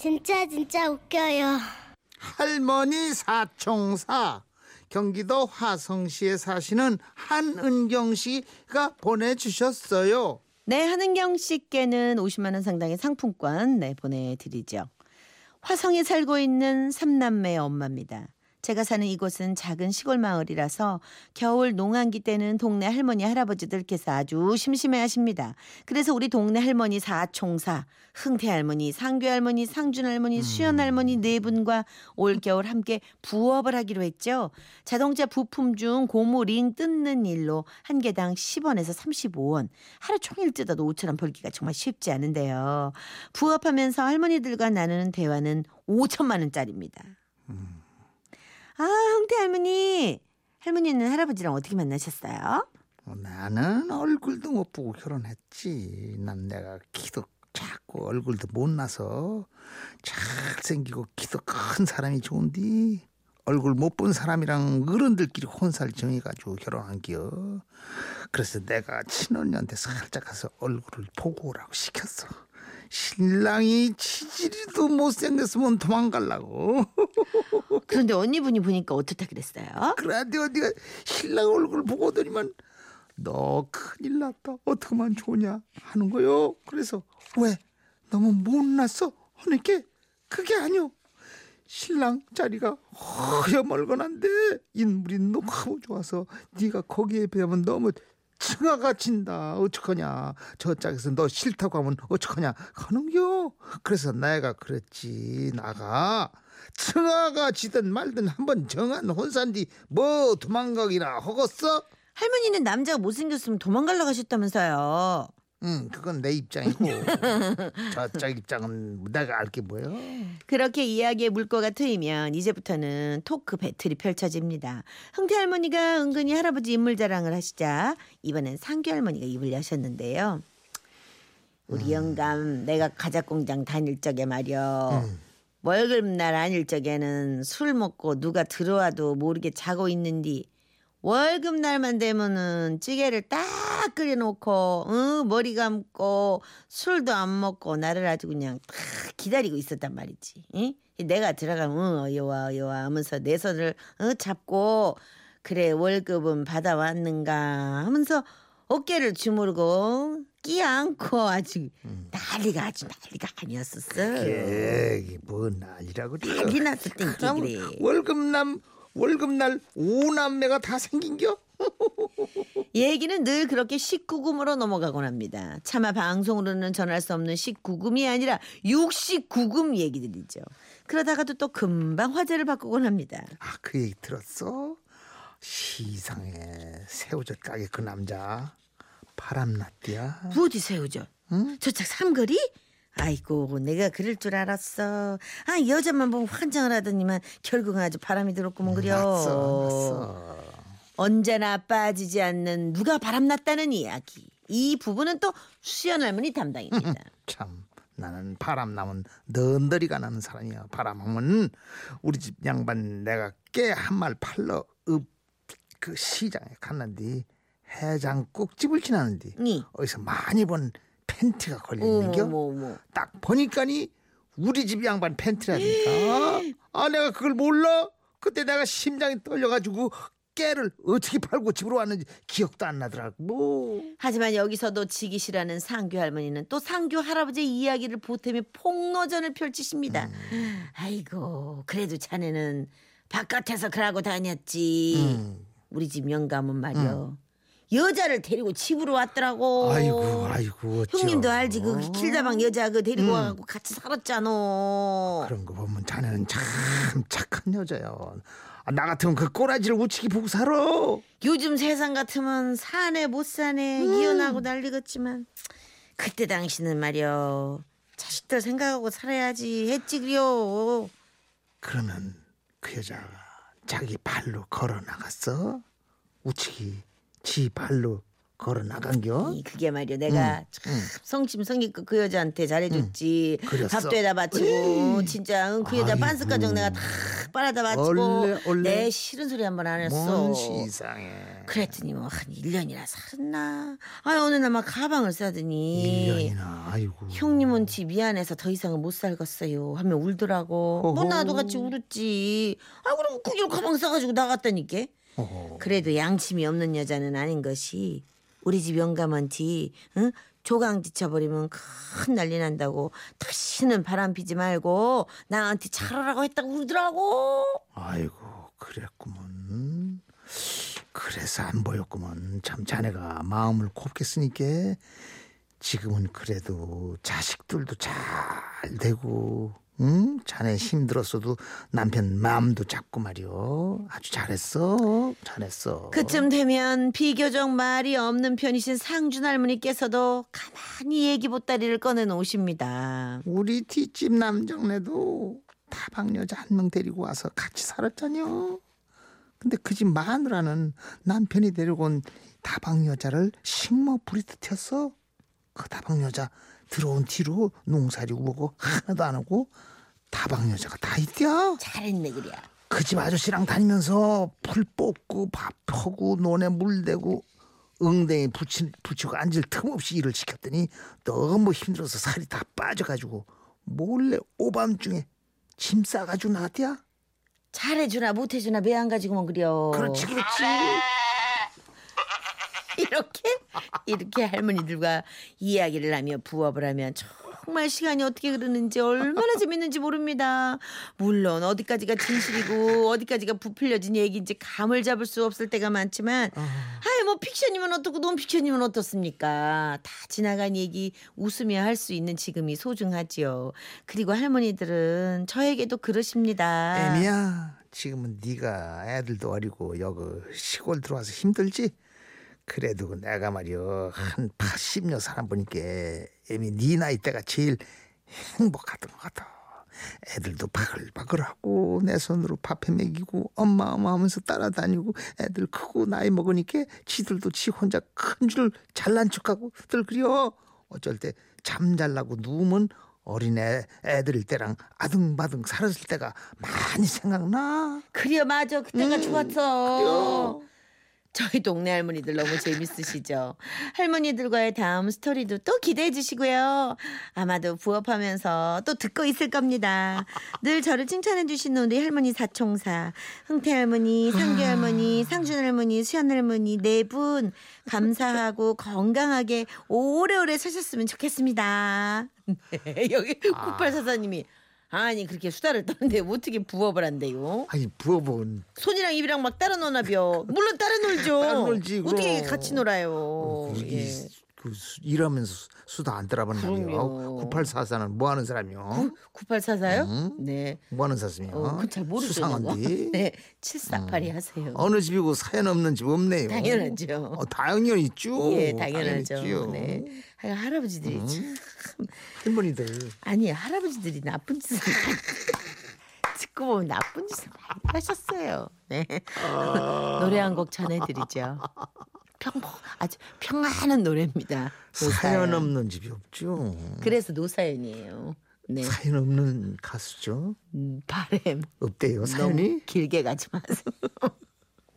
진짜 진짜 웃겨요. 할머니 사총사 경기도 화성시에 사시는 한은경 씨가 보내주셨어요. 네, 한은경 씨께는 50만 원 상당의 상품권 네, 보내드리죠. 화성에 살고 있는 삼남매의 엄마입니다. 제가 사는 이곳은 작은 시골 마을이라서 겨울 농한기 때는 동네 할머니 할아버지들께서 아주 심심해 하십니다. 그래서 우리 동네 할머니 사총사, 흥태 할머니, 상규 할머니, 상준 할머니, 수연 할머니 네 분과 올겨울 함께 부업을 하기로 했죠. 자동차 부품 중 고무 링 뜯는 일로 한 개당 10원에서 35원. 하루 종일 뜯어도 5천 원 벌기가 정말 쉽지 않은데요. 부업하면서 할머니들과 나누는 대화는 5천만 원짜리입니다. 아, 흥태 할머니. 할머니는 할아버지랑 어떻게 만나셨어요? 어, 나는 얼굴도 못 보고 결혼했지. 난 내가 키도 작고 얼굴도 못나서 잘생기고 키도 큰 사람이 좋은디 얼굴 못 본 사람이랑 어른들끼리 혼살 정해가지고 결혼한겨. 그래서 내가 친언니한테 살짝 가서 얼굴을 보고 오라고 시켰어. 신랑이 치질이도 못생겼으면 도망갈라고. 그런데 언니분이 보니까 어떻다 그랬어요? 그런데 어디가 신랑 얼굴 보고 오더니만 너 큰일 났다. 어떡하면 좋냐? 하는 거요. 그래서 왜? 너무 못났어? 하니까 그게 아니오. 신랑 자리가 허여멀건한데 인물이 너무 좋아서 네가 거기에 비하면 너무 층아가 진다. 어떡하냐. 저 짝에서 너 싫다고 하면 어떡하냐. 하는겨? 그래서 내가 그랬지 나가. 층아가 지든 말든 한번 정한 혼산디 뭐 도망가기나 허겄어? 할머니는 남자가 못생겼으면 도망갈라 가셨다면서요. 응 그건 내 입장이고. 저짝 입장은 내가 알게 뭐요? 그렇게 이야기의 물꼬가 트이면 이제부터는 토크 배틀이 펼쳐집니다. 흥태 할머니가 은근히 할아버지 인물 자랑을 하시자 이번엔 상규 할머니가 입을 여셨는데요. 우리 영감 내가 가작 공장 다닐 적에 말이여 월급날 아닐 적에는 술 먹고 누가 들어와도 모르게 자고 있는디 월급날만 되면은 찌개를 딱 끓여놓고 응, 머리 감고 술도 안 먹고 나를 아주 그냥 딱 기다리고 있었단 말이지. 응? 내가 들어가면 응, 어여와 어여와 하면서 내 손을 응, 잡고 그래 월급은 받아왔는가 하면서 어깨를 주무르고 끼 안고 아주 난리가 아주 난리가 아니었었어. 에이 뭐 난리라고 그래 난리 났었던 그래. 월급남 월급날 오남매가 다 생긴겨? 얘기는 늘 그렇게 19금으로 넘어가곤 합니다. 차마 방송으로는 전할 수 없는 19금이 아니라 69금 얘기들이죠. 그러다가도 또 금방 화제를 바꾸곤 합니다. 아 그 얘기 들었어? 시상에 새우젓 가게 그 남자 바람났디야 어디 세우죠? 저짝 삼거리? 아이고 내가 그럴 줄 알았어. 아 여자만 보면 환장을 하더니만 결국은 아주 바람이 들었구먼 그려. 났어 났어 언제나 빠지지 않는 누가 바람났다는 이야기. 이 부분은 또 수연 할머니 담당입니다. 참 나는 바람 나면 넌더리가 나는 사람이야 바람하면 우리 집 양반 내가 깨 한 말 팔러 읍 그 시장에 갔는데 해장국집을 지나는데 니. 어디서 많이 본 팬티가 걸려있는겨 어머머머. 딱 보니까니 우리 집 양반 팬티라니까 아 내가 그걸 몰라 그때 내가 심장이 떨려가지고 깨를 어떻게 팔고 집으로 왔는지 기억도 안 나더라고 하지만 여기서도 지기 싫어하는 상규 할머니는 또 상규 할아버지의 이야기를 보탬에 폭로전을 펼치십니다. 아이고 그래도 자네는 바깥에서 그러고 다녔지. 음. 우리 집 영감은 말이요. 여자를 데리고 집으로 왔더라고. 아이고 아이고 어찌요. 형님도 알지 그 길다방 여자 그 데리고 와갖고 같이 살았잖아. 그런 거 보면 자네는 참 착한 여자야. 아, 나 같으면 그 꼬라지를 우치기 보고 살아. 요즘 세상 같으면 사네 못 사네 이혼하고 난리겠지만 그때 당시는 말이요 자식들 생각하고 살아야지 했지 그려 그러면 그 여자가 자기 발로 걸어 나갔어? 우치기 지 발로 걸어 나간겨? 이 그게 말이야 내가 참 성심성의껏 그 여자한테 잘해줬지 응, 그랬어. 밥도 해다 바치고 진짜 응, 그 여자 아이고. 빤스 가정 내가 다 빨아다 바치고 원래, 원래. 내 싫은 소리 한 번 안 했어 뭔 시상해. 그랬더니 뭐 한 1년이나 살았나 아니 어느 날 막 가방을 싸더니 1년이나 아이고. 형님은 지 미안해서 더 이상은 못 살겠어요 하면 울더라고 뭐 어허. 나도 같이 울었지 아 그럼 그길 가방 싸가지고 나갔다니까 어허. 그래도 양심이 없는 여자는 아닌 것이 우리 집 영감한테 응? 조강 지쳐버리면 큰 난리 난다고 다시는 바람 피지 말고 나한테 잘하라고 했다고 그러더라고 아이고 그랬구먼. 그래서 안 보였구먼. 참 자네가 마음을 곱게 쓰니까 지금은 그래도 자식들도 잘 되고 응? 자네 힘들었어도 남편 마음도 잡고 말이여. 아주 잘했어. 잘했어. 그쯤 되면 비교적 말이 없는 편이신 상준 할머니께서도 가만히 얘기 보따리를 꺼내 놓으십니다 우리 뒷집 남정네도 다방 여자 한 명 데리고 와서 같이 살았잖여. 근데 그 집 마누라는 남편이 데리고 온 다방 여자를 식모 부리듯 했어. 그 다방 여자 들어온 뒤로 농사리 우고 하나도 안 하고 다방 여자가 다 있대야. 잘했네 그래 그 집 아저씨랑 다니면서 풀 뽑고 밥 퍼고 논에 물 대고 응대에 붙이, 붙이고 앉을 틈 없이 일을 시켰더니 너무 힘들어서 살이 다 빠져가지고 몰래 오밤중에 짐 싸가지고 나왔대야. 잘해주나 못해주나 매안 가지고만 그려 그렇지 그렇지. 이렇게 이렇게 할머니들과 이야기를 하며 부업을 하면 정말 시간이 어떻게 흐르는지 얼마나 재밌는지 모릅니다. 물론 어디까지가 진실이고 어디까지가 부풀려진 얘기인지 감을 잡을 수 없을 때가 많지만 아이 뭐 픽션이면 어떻고 논픽션이면 어떻습니까? 다 지나간 얘기 웃으며 할 수 있는 지금이 소중하지요. 그리고 할머니들은 저에게도 그러십니다. 애미야 지금은 네가 애들도 어리고 여기 시골 들어와서 힘들지? 그래도 내가 말이여 한 80여 사람 보니까 애미 네 나이 때가 제일 행복하던 것 같아. 애들도 바글바글하고 내 손으로 밥해 먹이고 엄마 엄마 하면서 따라다니고 애들 크고 나이 먹으니까 지들도 지 혼자 큰 줄 잘난 척하고 들 그려 어쩔 때 잠잘라고 누우면 어린애 애들 때랑 아등바등 살았을 때가 많이 생각나 그래 맞아 그때가 음, 좋았어. 그래요. 저희 동네 할머니들 너무 재밌으시죠? 할머니들과의 다음 스토리도 또 기대해 주시고요. 아마도 부업하면서 또 듣고 있을 겁니다. 늘 저를 칭찬해 주시는 우리 할머니 사총사, 흥태 할머니, 상규 할머니, 상준 할머니, 수현 할머니 네 분 감사하고 건강하게 오래오래 사셨으면 좋겠습니다. 네, 여기 9844님이 아 니 그렇게 수다를 떠는데 어떻게 부업을 한대요? 아니 부업은 손이랑 입이랑 막 따라 노나벼. 물론 따라 놀죠. 따라 놀지, 어떻게. 같이 놀아요. 그, 예. 이- 그 수- 일하면서 수- 수다 안 떨어본 그럼요. 놈이요 9844는 뭐 하는 사람이요 9844요? 응? 네. 뭐 하는 사람이요 어, 그잘 모르죠. 수상한데. 네. 7482 하세요. 어느 집이고 사연 없는 집 없네요 당연하죠. 어, 당연히 있죠 예, 당연하죠. 당연히 네. 있죠. 하여 할아버지들이 음. 참 할머니들 아니 할아버지들이 나쁜 짓을 많이 듣고 보면 나쁜 짓을 많이 하셨어요. 네. 노래 한 곡 전해드리죠. 평범 아주 평안한 노래입니다. 사연 노사연. 없는 집이 없죠 그래서 노사연이에요. 네. 사연 없는 가수죠 음, 바램. 없대요 사연이 길게 가지 마세요.